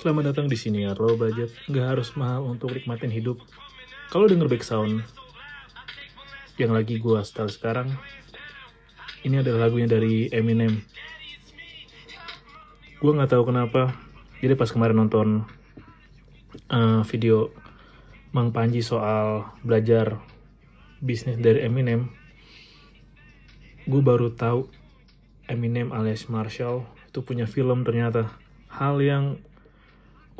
Selamat datang di sini ya, low budget, nggak harus mahal untuk nikmatin hidup. Kalau denger back sound yang lagi gua setel sekarang, ini adalah lagunya dari Eminem. Gua nggak tahu kenapa, jadi pas kemarin nonton uh, video Mang Panji soal belajar bisnis dari Eminem, gue baru tahu Eminem alias Marshall itu punya film ternyata hal yang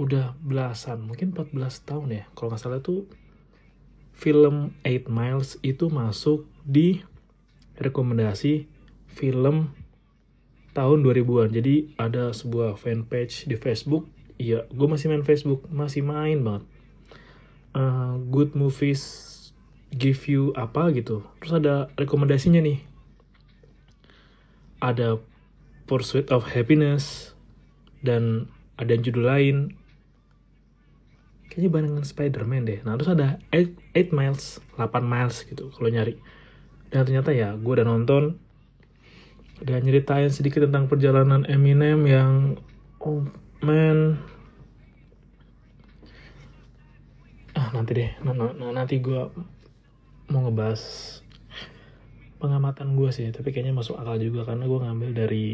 udah belasan mungkin 14 tahun ya. Kalau nggak salah tuh film Eight Miles itu masuk di rekomendasi film tahun 2000-an jadi ada sebuah fanpage di Facebook. Iya gue masih main Facebook masih main banget. Uh, good movies give you apa gitu. Terus ada rekomendasinya nih. Ada Pursuit of Happiness dan ada judul lain kayaknya barengan Spider-Man deh. Nah terus ada 8, 8 miles 8 miles gitu kalau nyari. Dan ternyata ya gue udah nonton. Dan nyeritain sedikit tentang perjalanan Eminem yang oh man. Ah nanti deh. Nah, nah, nanti gue mau ngebahas pengamatan gue sih tapi kayaknya masuk akal juga karena gue ngambil dari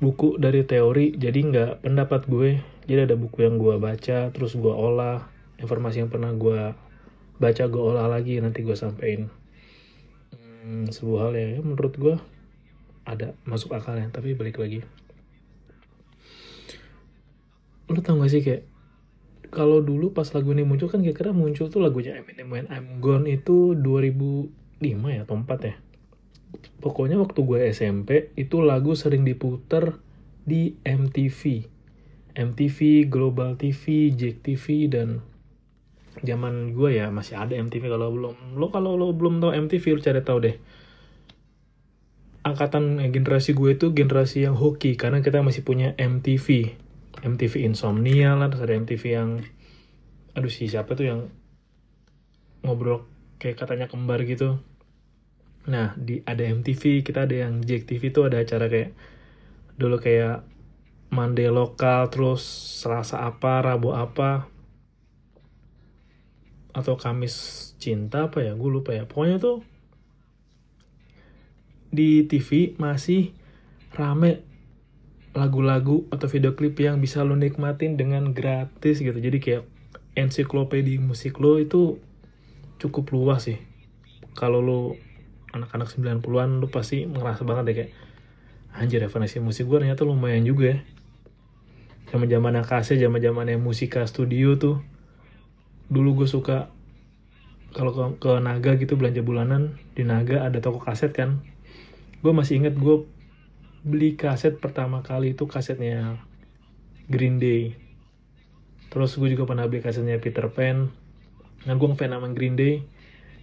buku dari teori. Jadi nggak pendapat gue jadi ada buku yang gue baca terus gue olah informasi yang pernah gue baca gue olah lagi nanti gue sampein. Hmm, sebuah hal yang ya, menurut gue ada masuk akalnya tapi balik lagi. Lo tau gak sih kayak kalau dulu pas lagu ini muncul kan kira-kira muncul tuh lagunya Eminem When I'm Gone itu 2005 ya atau 4 ya? Pokoknya waktu gue SMP itu lagu sering diputer di MTV MTV, Global TV, Jack TV dan zaman gue ya masih ada MTV kalau belum lo kalau lo belum tahu MTV lo cari tahu deh. Angkatan generasi gue itu generasi yang hoki karena kita masih punya MTV MTV Insomnia lah terus ada MTV yang aduh sih siapa tuh yang ngobrol kayak katanya kembar gitu. Nah di ada MTV kita ada yang Jack TV tuh ada acara kayak dulu kayak Monday lokal terus Selasa apa Rabu apa atau Kamis cinta apa ya gue lupa ya. Pokoknya tuh di TV masih rame lagu-lagu atau video klip yang bisa lo nikmatin dengan gratis gitu. Jadi kayak ensiklopedi musik lo itu cukup luas sih. Kalau lo anak-anak 90-an lo pasti ngerasa banget deh kayak anjir referensi musik gue ternyata lumayan juga ya zaman zaman kaset zaman zaman musika studio tuh. Dulu gue suka kalau ke, ke Naga gitu belanja bulanan di Naga ada toko kaset kan. Gue masih inget gue beli kaset pertama kali itu kasetnya Green Day. Terus gue juga pernah beli kasetnya Peter Pan. Dan gue ngefans sama Green Day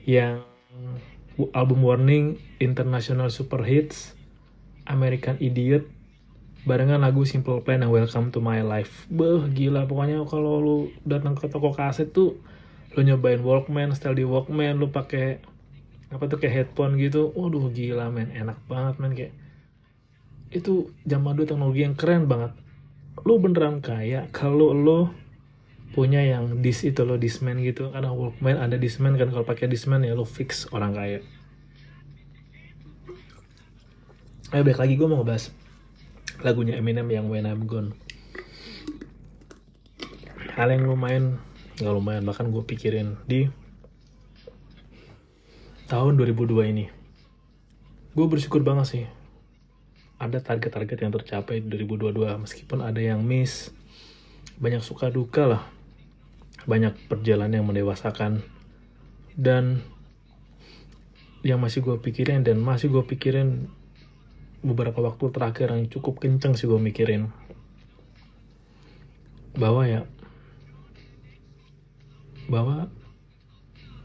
yang album Warning International Super Hits American Idiot barengan lagu Simple Plan yang Welcome to My Life. Beh gila. Pokoknya kalau lu datang ke toko kaset tuh lu nyobain Walkman style di Walkman lu pakai apa tuh kayak headphone gitu. Waduh gila men. Enak banget men kayak. Itu zaman dulu teknologi yang keren banget. Lu beneran kaya kalau lu punya yang dis itu lo disman gitu. Karena Walkman ada disman kan kalau pakai disman ya lo fix orang kaya. Ayo balik lagi. Gue mau ngebahas lagunya Eminem yang When I'm Gone. Hal yang lumayan nggak lumayan bahkan gue pikirin di tahun 2002 ini. Gue bersyukur banget sih ada target-target yang tercapai di 2022 meskipun ada yang miss. Banyak suka duka lah banyak perjalanan yang mendewasakan. Dan yang masih gue pikirin dan masih gue pikirin beberapa waktu terakhir yang cukup kenceng sih gue mikirin. Bahwa ya bahwa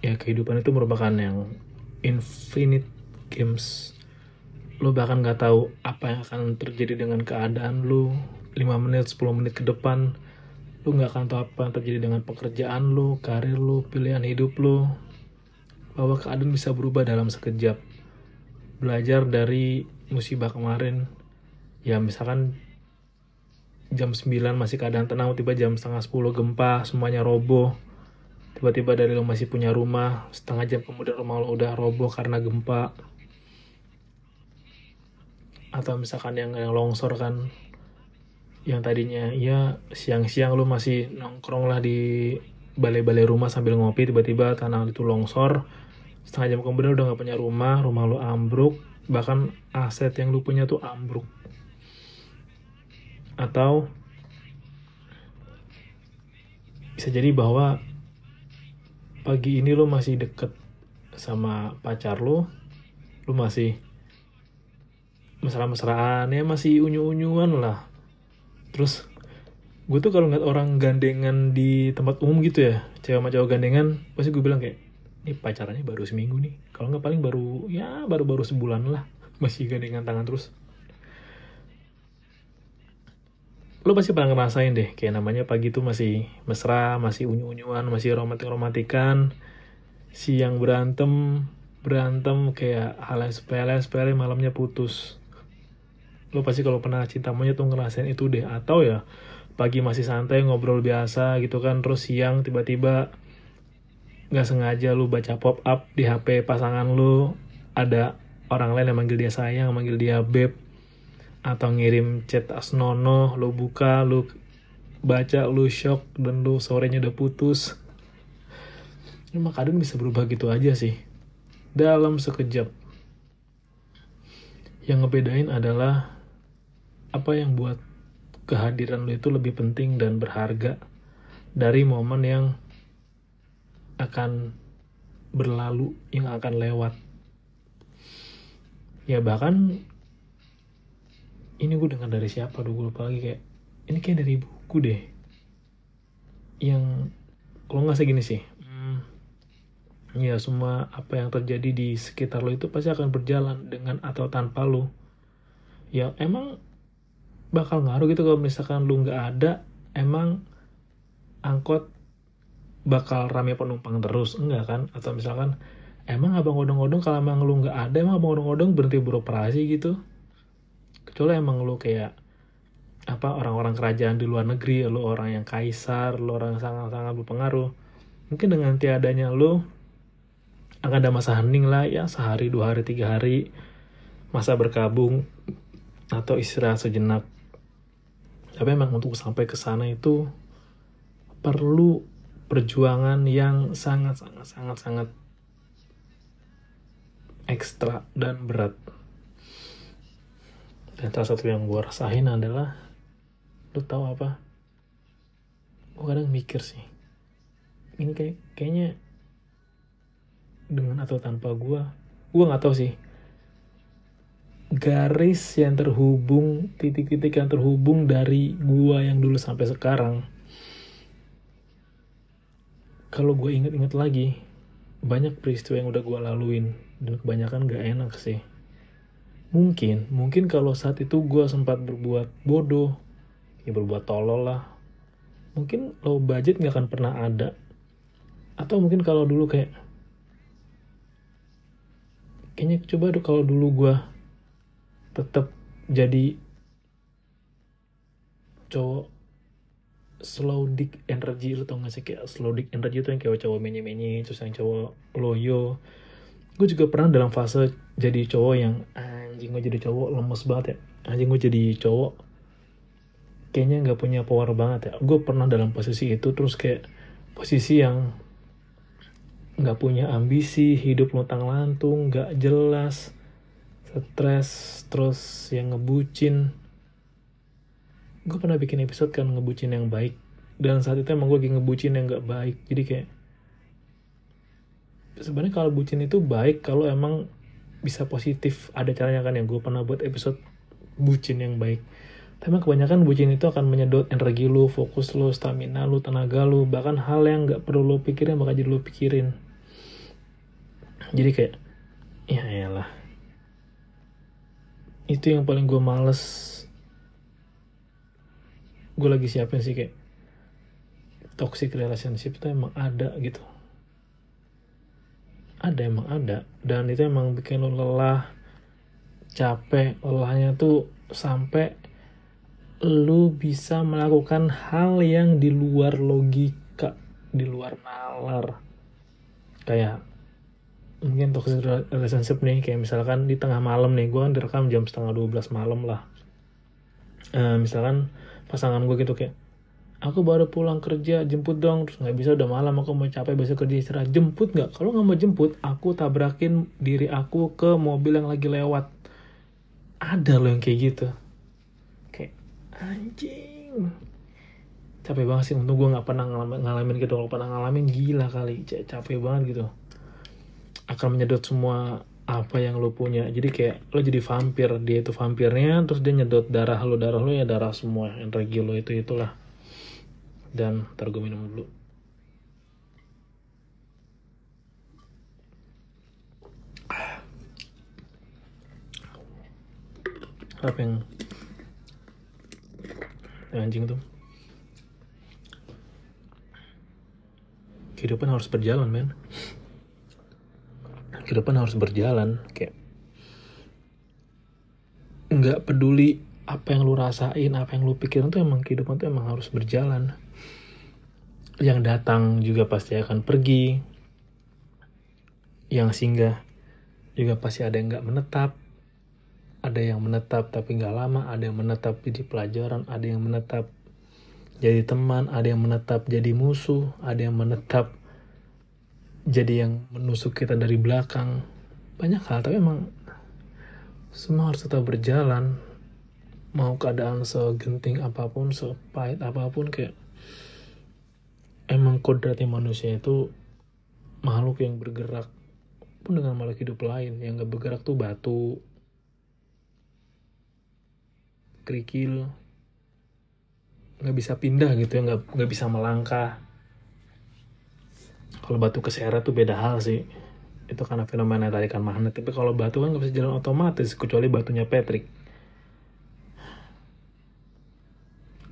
ya kehidupan itu merupakan yang infinite games. Lo bahkan nggak tahu apa yang akan terjadi dengan keadaan lo 5 menit 10 menit ke depan. Lo nggak akan tahu apa yang terjadi dengan pekerjaan lo karir lo pilihan hidup lo bahwa keadaan bisa berubah dalam sekejap. Belajar dari musibah kemarin. Ya misalkan jam 9 masih keadaan tenang tiba jam setengah 10 gempa semuanya roboh. Tiba-tiba dari lo masih punya rumah setengah jam kemudian rumah lo udah roboh karena gempa. Atau misalkan yang yang longsor kan yang tadinya ya siang-siang lu masih nongkrong lah di balai-balai rumah sambil ngopi tiba-tiba tanah itu longsor. Setengah jam kemudian udah nggak punya rumah rumah lu ambruk bahkan aset yang lu punya tuh ambruk. Atau bisa jadi bahwa pagi ini lu masih deket sama pacar lu lu masih mesra-mesraan ya masih unyu-unyuan lah. Terus gue tuh kalau ngeliat orang gandengan di tempat umum gitu ya cewek sama cowok gandengan pasti gue bilang kayak ini pacarannya baru seminggu nih. Kalau nggak paling baru ya baru baru sebulan lah. Masih gandengan tangan terus. Lo pasti pernah ngerasain deh kayak namanya pagi tuh masih mesra masih unyu-unyuan masih romantik-romantikan. Siang berantem berantem kayak hal yang sepele sepele malamnya putus. Lo pasti kalau pernah cinta monyet tuh ngerasain itu deh. Atau ya pagi masih santai ngobrol biasa gitu kan terus siang tiba-tiba nggak sengaja lu baca pop up di HP pasangan lu. Ada orang lain yang manggil dia sayang manggil dia beb atau ngirim chat asnono lu buka lu baca lu shock dan lu sorenya udah putus. Emang kadang bisa berubah gitu aja sih. Dalam sekejap. Yang ngebedain adalah apa yang buat kehadiran lo itu lebih penting dan berharga dari momen yang akan berlalu, yang akan lewat. Ya bahkan ini gue dengar dari siapa dulu lupa lagi kayak ini kayak dari buku deh yang kalau nggak segini sih hmm, ya semua apa yang terjadi di sekitar lo itu pasti akan berjalan dengan atau tanpa lo ya emang bakal ngaruh gitu kalau misalkan lu nggak ada emang angkot bakal rame penumpang terus enggak kan? Atau misalkan emang abang odong-odong kalau emang lu nggak ada emang abang odong-odong berhenti beroperasi gitu? Kecuali emang lu kayak apa orang-orang kerajaan di luar negeri lu orang yang kaisar lu orang yang sangat-sangat berpengaruh. Mungkin dengan tiadanya lu akan ada masa hening lah ya sehari dua hari tiga hari masa berkabung atau istirahat sejenak. Tapi memang untuk sampai ke sana itu perlu perjuangan yang sangat sangat sangat sangat ekstra dan berat dan salah satu yang gue rasain adalah lu tahu apa gue kadang mikir sih ini kayak kayaknya dengan atau tanpa gue gue nggak tahu sih garis yang terhubung, titik-titik yang terhubung dari gua yang dulu sampai sekarang. Kalau gue inget-inget lagi, banyak peristiwa yang udah gua laluin dan kebanyakan gak enak sih. Mungkin, mungkin kalau saat itu gua sempat berbuat bodoh, ya berbuat tolol lah. Mungkin low budget gak akan pernah ada. Atau mungkin kalau dulu kayak, kayaknya coba kalau dulu gua tetap jadi cowok slow dick energy lu tau gak sih? Kayak slow dick energy itu yang kayak cowok menye menye terus yang cowok loyo. Gue juga pernah dalam fase jadi cowok yang anjing gue jadi cowok lemes banget ya. Anjing gue jadi cowok. Kayaknya nggak punya power banget ya. Gue pernah dalam posisi itu terus kayak posisi yang nggak punya ambisi hidup luntang lantung nggak jelas stres terus yang ngebucin gue pernah bikin episode kan ngebucin yang baik. Dan saat itu emang gue lagi ngebucin yang gak baik. Jadi kayak sebenarnya kalau bucin itu baik kalau emang bisa positif. Ada caranya kan yang gue pernah buat episode bucin yang baik. Tapi kebanyakan bucin itu akan menyedot energi lu, fokus lu, stamina lu, tenaga lu, bahkan hal yang gak perlu lu pikirin bakal jadi lu pikirin. Jadi kayak, ya elah, itu yang paling gue males gue lagi siapin sih kayak toxic relationship itu emang ada gitu. Ada emang ada. Dan itu emang bikin lo lelah capek lelahnya tuh sampai lu bisa melakukan hal yang di luar logika di luar nalar. Kayak mungkin toxic relationship nih kayak misalkan di tengah malam nih gue kan direkam jam setengah 12 malam lah. Uh, misalkan pasangan gue gitu kayak aku baru pulang kerja jemput dong. Terus nggak bisa udah malam aku mau capek besok kerja istirahat. Jemput nggak? Kalau nggak mau jemput aku tabrakin diri aku ke mobil yang lagi lewat. Ada loh yang kayak gitu. Kayak anjing. Capek banget sih untuk gue nggak pernah ngalamin, ngalamin gitu. Kalau pernah ngalamin gila kali. Capek banget gitu. Akan menyedot semua apa yang lo punya. Jadi kayak lo jadi vampir dia itu vampirnya terus dia nyedot darah lo darah lo ya darah semua energi lo itu itulah. Dan ntar gue minum dulu. Apa yang anjing tuh? Kehidupan harus berjalan men kehidupan harus berjalan. Kayak nggak peduli apa yang lu rasain apa yang lu pikirin tuh emang kehidupan tuh emang harus berjalan. Yang datang juga pasti akan pergi. Yang singgah juga pasti ada yang nggak menetap. Ada yang menetap tapi nggak lama ada yang menetap jadi pelajaran ada yang menetap jadi teman ada yang menetap jadi musuh ada yang menetap jadi yang menusuk kita dari belakang. Banyak hal tapi emang semua harus tetap berjalan. Mau keadaan segenting apa pun sepahit apa pun kayak emang kodratnya manusia itu makhluk yang bergerak pun dengan makhluk hidup lain. Yang gak bergerak tuh batu kerikil. Nggak bisa pindah gitu ya nggak nggak bisa melangkah kalau batu keseret tuh beda hal sih. Itu karena fenomena tarikan magnet. Tapi kalau batu kan nggak bisa jalan otomatis kecuali batunya Patrick.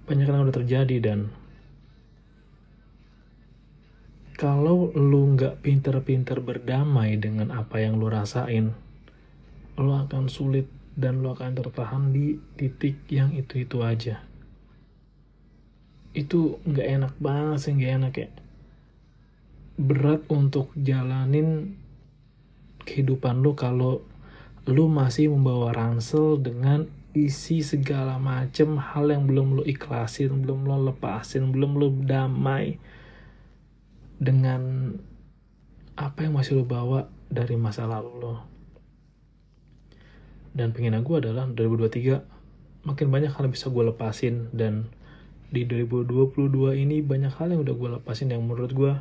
Banyak yang udah terjadi dan kalau lu nggak pinter-pinter berdamai dengan apa yang lu rasain lu akan sulit dan lu akan tertahan di titik yang itu-itu aja. Itu nggak enak banget sih nggak enak ya berat untuk jalanin kehidupan lu kalau lu masih membawa ransel dengan isi segala macem hal yang belum lu ikhlasin, belum lu lepasin, belum lu damai dengan apa yang masih lu bawa dari masa lalu lo. Dan pengen gue adalah 2023 makin banyak hal yang bisa gue lepasin dan di 2022 ini banyak hal yang udah gue lepasin yang menurut gue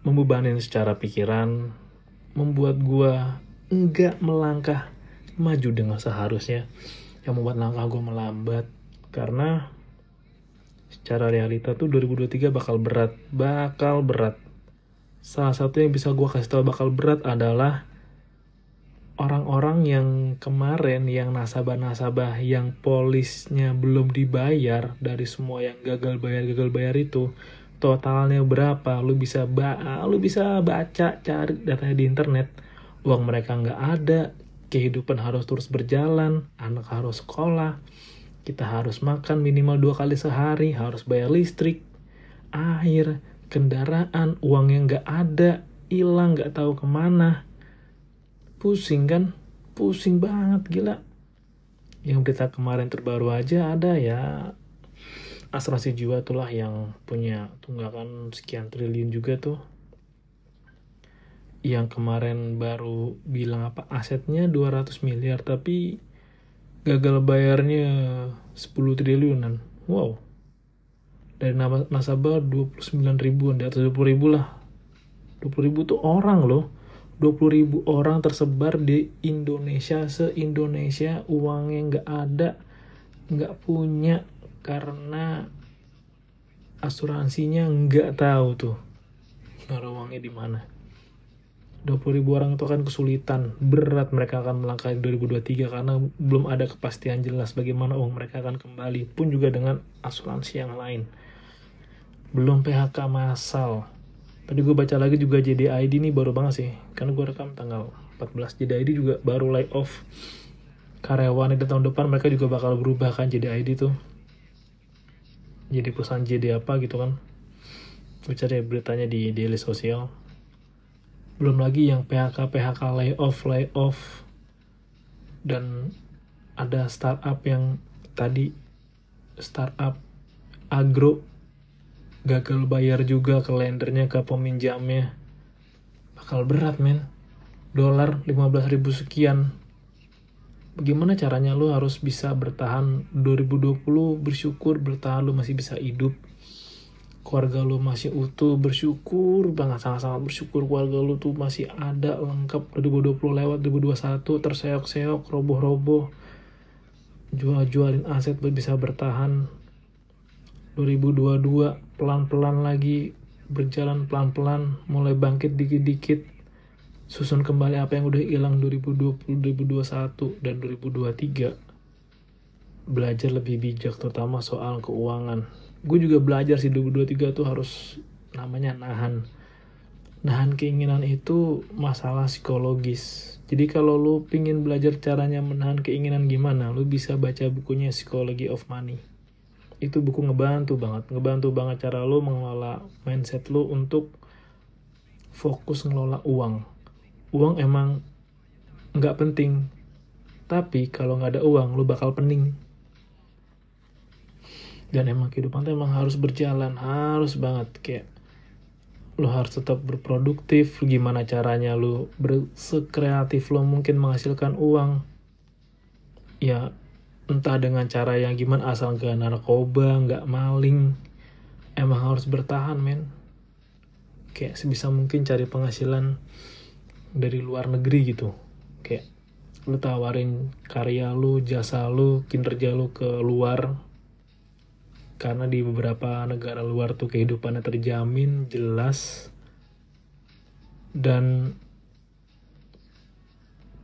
membebanin secara pikiran, membuat gue enggak melangkah maju dengan seharusnya, yang membuat langkah gue melambat karena secara realita tuh 2023 bakal berat, bakal berat. Salah satu yang bisa gue kasih tahu bakal berat adalah orang-orang yang kemarin yang nasabah-nasabah yang polisnya belum dibayar dari semua yang gagal bayar gagal bayar itu totalnya berapa lu bisa ba lu bisa baca cari datanya di internet. Uang mereka nggak ada kehidupan harus terus berjalan anak harus sekolah kita harus makan minimal dua kali sehari harus bayar listrik. Air kendaraan uang yang nggak ada hilang nggak tahu ke mana. Pusing kan? Pusing banget gila. Yang berita kemarin terbaru aja ada ya asuransi jiwa itulah yang punya tunggakan sekian triliun juga tuh. Yang kemarin baru bilang apa asetnya 200 miliar tapi gagal bayarnya 10 triliunan. Wow. Dari nasabah 29 ribuan di atas 20 ribu lah. 20 ribu tuh orang loh. 20 ribu orang tersebar di Indonesia se-Indonesia. Uangnya nggak ada nggak punya karena asuransinya nggak tahu tuh. Naruh uangnya di mana. 20 ribu orang itu akan kesulitan. Berat mereka akan melangkah 2023 karena belum ada kepastian jelas bagaimana uang mereka akan kembali. Pun juga dengan asuransi yang lain. Belum PHK massal tadi gue baca lagi juga JDID ini baru banget sih. Karena gue rekam tanggal 14 JDID juga baru lay off. Karyawan di tahun depan mereka juga bakal berubah kan JDID tuh jadi perusahaan JD apa gitu kan. Gue cari beritanya di daily sosial. Belum lagi yang PHK PHK layoff layoff. Dan ada startup yang tadi startup agro gagal bayar juga ke lendernya ke peminjamnya. Bakal berat men. Dolar 15 ribu sekian bagaimana caranya lo harus bisa bertahan 2020 bersyukur bertahan lo masih bisa hidup? Keluarga lo masih utuh bersyukur banget sangat-sangat bersyukur keluarga lo tuh masih ada lengkap. 2020 lewat 2021 terseok-seok roboh-roboh jual-jualin aset buat bisa bertahan. 2022 pelan-pelan lagi berjalan pelan-pelan mulai bangkit dikit-dikit susun kembali apa yang udah hilang 2020 2021 dan 2023 belajar lebih bijak terutama soal keuangan. Gue juga belajar sih 2023 tuh harus namanya nahan. Nahan keinginan itu masalah psikologis. Jadi kalau lu pingin belajar caranya menahan keinginan gimana lu bisa baca bukunya Psychology of Money. Itu buku ngebantu banget ngebantu banget cara lo mengelola mindset lo untuk fokus ngelola uang uang emang nggak penting. Tapi kalau nggak ada uang lo bakal pening. Dan emang kehidupan tuh emang harus berjalan harus banget. Kayak lo harus tetap berproduktif gimana caranya lo bersekreatif lo mungkin menghasilkan uang. Ya entah dengan cara yang gimana asal gak narkoba nggak maling emang harus bertahan men. Kayak sebisa mungkin cari penghasilan dari luar negeri gitu. Kayak lu tawarin karya lu jasa lu kinerja lu ke luar. Karena di beberapa negara luar tuh kehidupannya terjamin jelas. Dan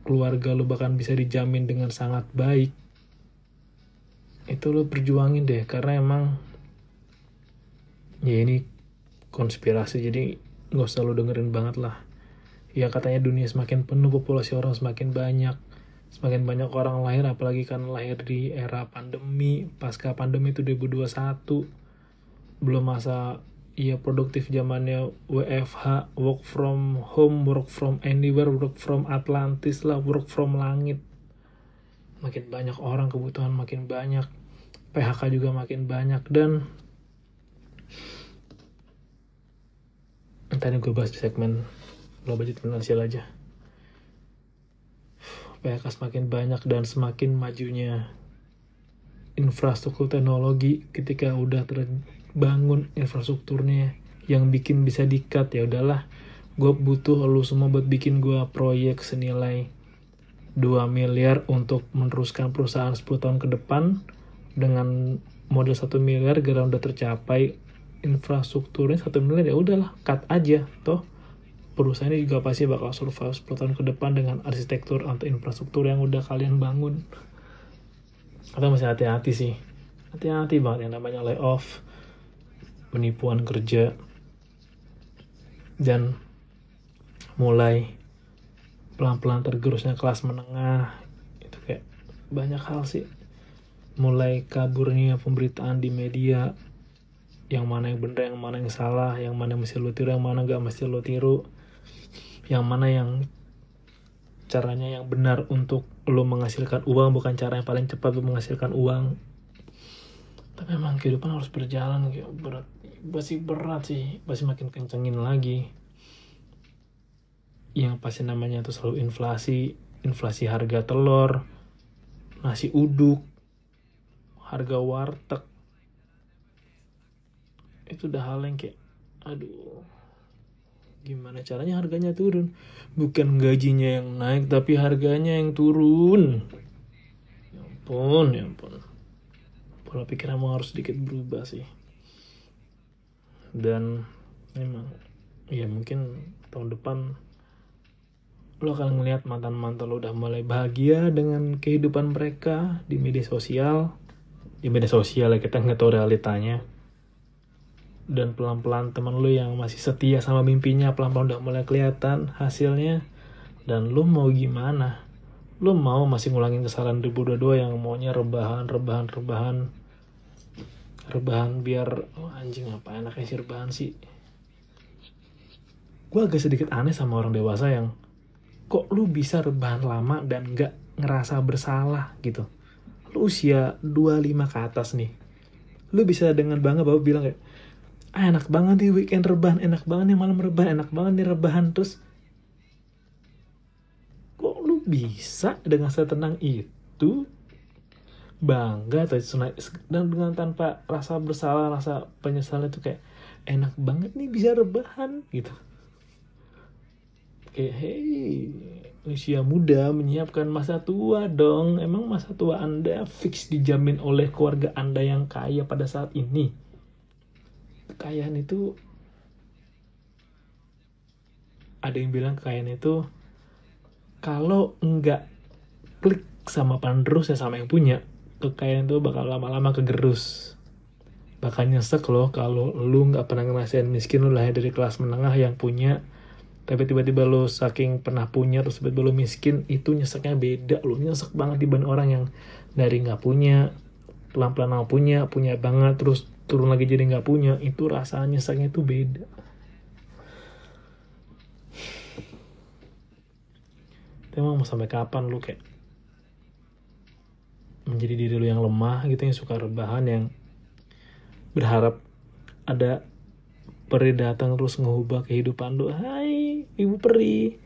keluarga lu bahkan bisa dijamin dengan sangat baik. Itu lo perjuangin deh karena emang ya ini konspirasi jadi nggak usah lo dengerin banget lah ya katanya dunia semakin penuh populasi orang semakin banyak semakin banyak orang lahir apalagi kan lahir di era pandemi. Pasca pandemi itu 2021 belum masa ya produktif zamannya WFH work from home work from anywhere work from Atlantis lah work from langit. Makin banyak orang kebutuhan makin banyak PHK juga makin banyak dan tadi gue bahas di segmen lo budget finansial aja. PHK semakin banyak dan semakin majunya infrastruktur teknologi ketika udah terbangun infrastrukturnya yang bikin bisa dikat ya udahlah. Gue butuh lu semua buat bikin gue proyek senilai 2 miliar untuk meneruskan perusahaan 10 tahun ke depan dengan modal satu miliar gara udah tercapai infrastrukturnya satu miliar ya udahlah cut aja toh perusahaan ini juga pasti bakal survive 10 tahun ke depan dengan arsitektur atau infrastruktur yang udah kalian bangun. Atau masih hati-hati sih. Hati-hati banget yang namanya layoff penipuan kerja dan mulai pelan-pelan tergerusnya kelas menengah. Itu kayak banyak hal sih. Mulai kaburnya pemberitaan di media yang mana yang benar, yang mana yang salah, yang mana yang mesti lo tiru, yang mana gak mesti lo tiru, yang mana yang caranya yang benar untuk lo menghasilkan uang bukan cara yang paling cepat lo menghasilkan uang. Tapi memang kehidupan harus berjalan kayak berat, pasti berat sih, pasti makin kencengin lagi. Yang pasti namanya itu selalu inflasi, inflasi harga telur, nasi uduk, harga warteg. Itu udah hal yang kayak aduh gimana caranya harganya turun? Bukan gajinya yang naik tapi harganya yang turun. Ya ampun ya ampun. Pola pikir emang harus sedikit berubah sih. Dan memang ya mungkin tahun depan lo akan melihat mantan-mantan lo udah mulai bahagia dengan kehidupan mereka di media sosial. Di media sosial ya kita nggak tahu realitanya dan pelan-pelan teman lu yang masih setia sama mimpinya pelan-pelan udah mulai kelihatan hasilnya. Dan lu mau gimana? Lu mau masih ngulangin kesalahan 2022 yang maunya rebahan rebahan rebahan. Rebahan biar oh anjing apa enaknya sih rebahan sih? Gue agak sedikit aneh sama orang dewasa yang kok lu bisa rebahan lama dan nggak ngerasa bersalah? Gitu. Lu usia 25 ke atas nih. Lu bisa dengan bangga bahwa bilang kayak ah, enak banget nih weekend rebahan enak banget nih malam rebahan enak banget nih rebahan. Terus kok lu bisa dengan setenang itu bangga atau dan dengan tanpa rasa bersalah rasa penyesalan itu kayak enak banget nih bisa rebahan gitu. Kayak hey usia muda menyiapkan masa tua dong. Emang masa tua anda fix dijamin oleh keluarga anda yang kaya pada saat ini kekayaan itu ada yang bilang kekayaan itu kalau enggak klik sama penerus ya sama yang punya kekayaan itu bakal lama-lama kegerus. Bakal nyesek loh kalau lu nggak pernah ngerasain miskin lu lahir dari kelas menengah yang punya tapi tiba-tiba lo saking pernah punya terus tiba-tiba lo miskin itu nyeseknya beda lo nyesek banget dibanding orang yang dari nggak punya pelan-pelan punya punya banget terus turun lagi jadi nggak punya itu rasanya nyeseknya itu beda. Emang mau sampai kapan lo kayak menjadi diri lo yang lemah gitu yang suka rebahan yang berharap ada peri datang terus ngubah kehidupan lu? Hai ibu peri.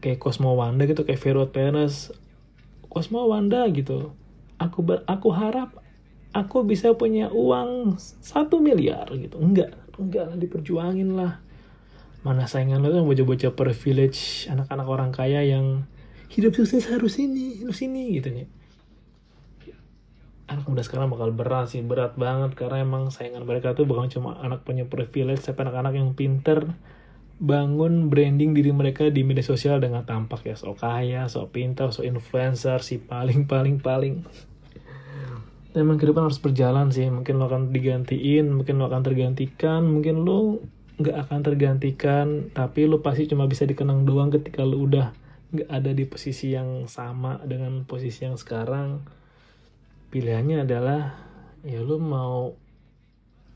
Kayak Cosmo Wanda gitu kayak Verot Perez. Cosmo Wanda gitu. Aku ber, aku harap aku bisa punya uang satu miliar gitu. Enggak enggak diperjuangin lah. Mana saingan lo kan bocah-bocah privilege anak-anak orang kaya yang hidup sukses harus ini harus ini gitu nih. Anak muda sekarang bakal berat sih berat banget. Karena emang saingan mereka tuh bukan cuma anak punya privilege tapi anak-anak yang pinter bangun branding diri mereka di media sosial dengan tampak ya. Sok kaya, sok pintar, sok influencer, si paling paling paling. Emang kehidupan harus berjalan sih. Mungkin lo akan digantiin, mungkin lo akan tergantikan, mungkin lo nggak akan tergantikan, tapi lo pasti cuma bisa dikenang doang ketika lo udah nggak ada di posisi yang sama dengan posisi yang sekarang pilihannya adalah ya lu mau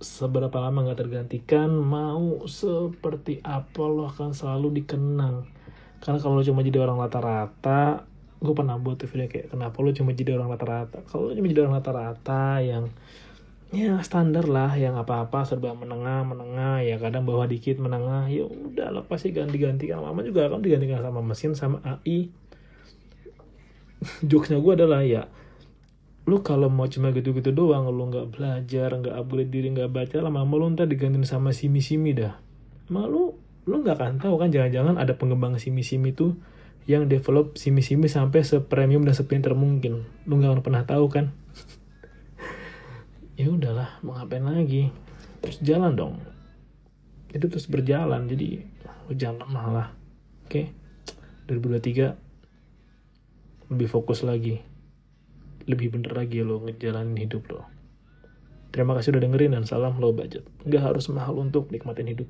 seberapa lama nggak tergantikan mau seperti apa lo akan selalu dikenang karena kalau lo cuma jadi orang rata-rata gue pernah buat tuh video kayak kenapa lo cuma jadi orang rata-rata? Kalau lo cuma jadi orang rata-rata yang ya standar lah yang apa-apa serba menengah menengah ya kadang bawah dikit menengah ya udah lah pasti ganti-gantikan lama juga kan digantikan sama mesin sama AI jokesnya gue adalah ya lu kalau mau cuma gitu-gitu doang lu nggak belajar nggak upgrade diri nggak baca lama-lama lu ntar digantiin sama simi-simi dah. Malu lu nggak akan tahu kan jangan-jangan ada pengembang simi-simi tuh yang develop simi-simi sampai sepremium dan sepinter mungkin lu akan pernah tahu kan ya udahlah mau ngapain lagi terus jalan dong itu terus berjalan jadi lu jangan lemah lah oke okay? 2023 lebih fokus lagi lebih bener lagi lo ngejalanin hidup lo. Terima kasih udah dengerin dan salam low budget. Nggak harus mahal untuk nikmatin hidup.